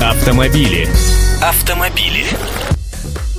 Автомобили. Автомобили.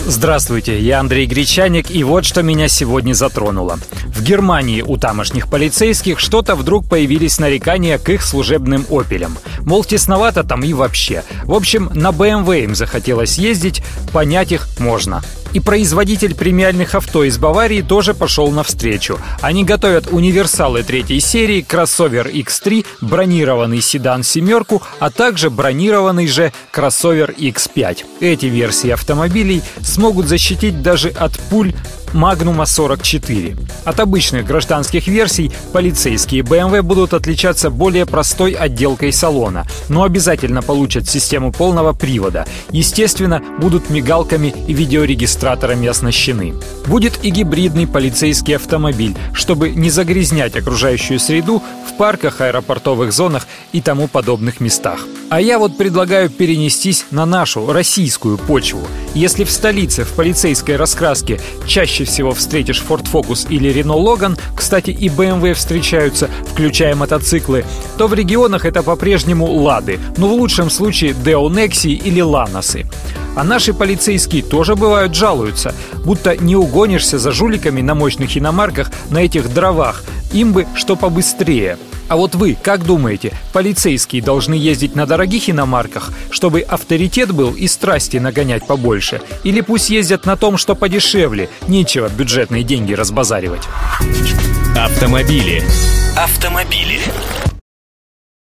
Здравствуйте, я Андрей Гречаник, и вот что меня сегодня затронуло. В Германии у тамошних полицейских что-то вдруг появились нарекания к их служебным «Опелям». Мол, тесновато там и вообще. В общем, на BMW им захотелось ездить, понять их можно. И производитель премиальных авто из Баварии тоже пошел навстречу. Они готовят универсалы третьей серии, кроссовер X3, бронированный седан «семерку», а также бронированный же кроссовер X5. Эти версии автомобилей смогут защитить даже от пуль Магнума 44. От обычных гражданских версий полицейские BMW будут отличаться более простой отделкой салона, но обязательно получат систему полного привода. Естественно, будут мигалками и видеорегистраторами оснащены. Будет и гибридный полицейский автомобиль, чтобы не загрязнять окружающую среду в парках, аэропортовых зонах и тому подобных местах. А я вот предлагаю перенестись на нашу российскую почву. Если в столице в полицейской раскраске чаще всего встретишь Ford Focus или Renault Logan, кстати, и BMW встречаются, включая мотоциклы, то в регионах это по-прежнему Лады, но в лучшем случае Nexi или Ланосы. А наши полицейские тоже бывают жалуются, будто не угонишься за жуликами на мощных иномарках на этих дровах, им бы что побыстрее – а вот вы, как думаете, полицейские должны ездить на дорогих иномарках, чтобы авторитет был и страсти нагонять побольше? Или пусть ездят на том, что подешевле, нечего бюджетные деньги разбазаривать? Автомобили. Автомобили.